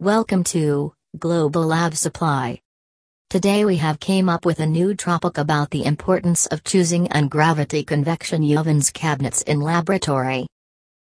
Welcome to Global Lab Supply. Today we have came up with a new topic about the importance of choosing and gravity convection ovens cabinets in laboratory.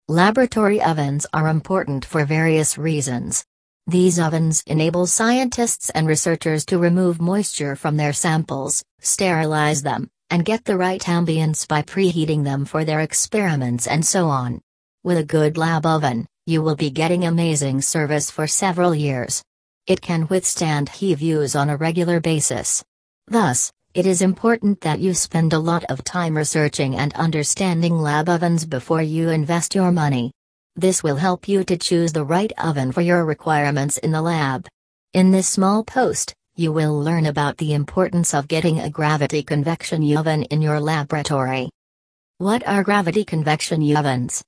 Laboratory ovens are important for various reasons. These ovens enable scientists and researchers to remove moisture from their samples, sterilize them, and get the right ambience by preheating them for their experiments and so on. With a good lab oven, you will be getting amazing service for several years. It can withstand heave use on a regular basis. Thus, it is important that you spend a lot of time researching and understanding lab ovens before you invest your money. This will help you to choose the right oven for your requirements in the lab. In this small post, you will learn about the importance of getting a gravity convection oven in your laboratory. What are gravity convection ovens?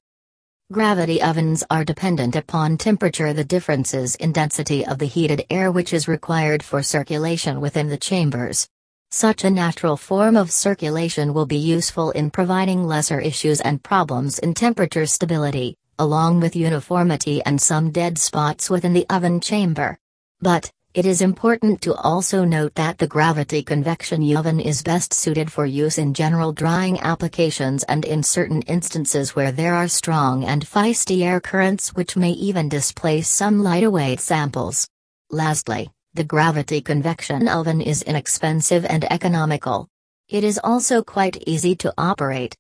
Gravity ovens are dependent upon temperature the differences in density of the heated air which is required for circulation within the chambers. Such a natural form of circulation will be useful in providing lesser issues and problems in temperature stability, along with uniformity and some dead spots within the oven chamber. But, it is important to also note that the gravity convection oven is best suited for use in general drying applications and in certain instances where there are strong and feisty air currents which may even displace some lighter weight samples. Lastly, the gravity convection oven is inexpensive and economical. It is also quite easy to operate.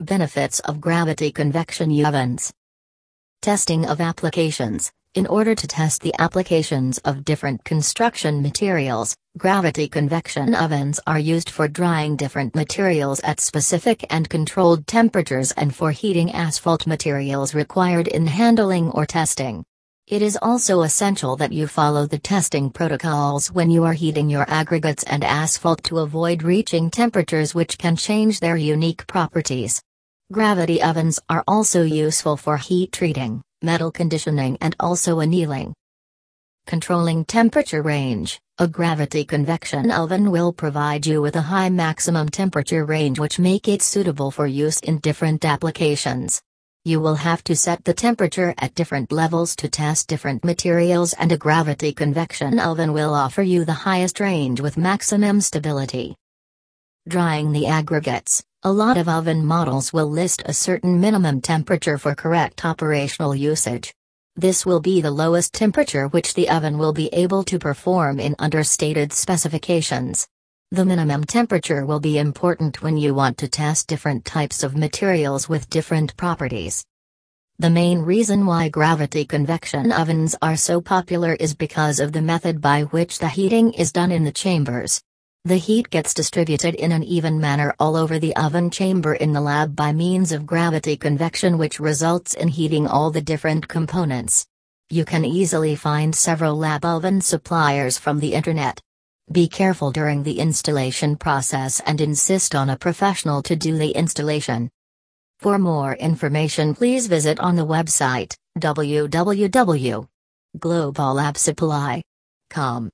Benefits of gravity convection ovens Testing of applications in order to test the applications of different construction materials, gravity convection ovens are used for drying different materials at specific and controlled temperatures and for heating asphalt materials required in handling or testing. It is also essential that you follow the testing protocols when you are heating your aggregates and asphalt to avoid reaching temperatures which can change their unique properties. Gravity ovens are also useful for heat treating metal conditioning and also annealing. Controlling temperature range, a gravity convection oven will provide you with a high maximum temperature range which make it suitable for use in different applications. You will have to set the temperature at different levels to test different materials and a gravity convection oven will offer you the highest range with maximum stability. Drying the aggregates. A lot of oven models will list a certain minimum temperature for correct operational usage. This will be the lowest temperature which the oven will be able to perform in understated specifications. The minimum temperature will be important when you want to test different types of materials with different properties. The main reason why gravity convection ovens are so popular is because of the method by which the heating is done in the chambers. The heat gets distributed in an even manner all over the oven chamber in the lab by means of gravity convection which results in heating all the different components. You can easily find several lab oven suppliers from the internet. Be careful during the installation process and insist on a professional to do the installation. For more information please visit on the website www.globallabsupply.com.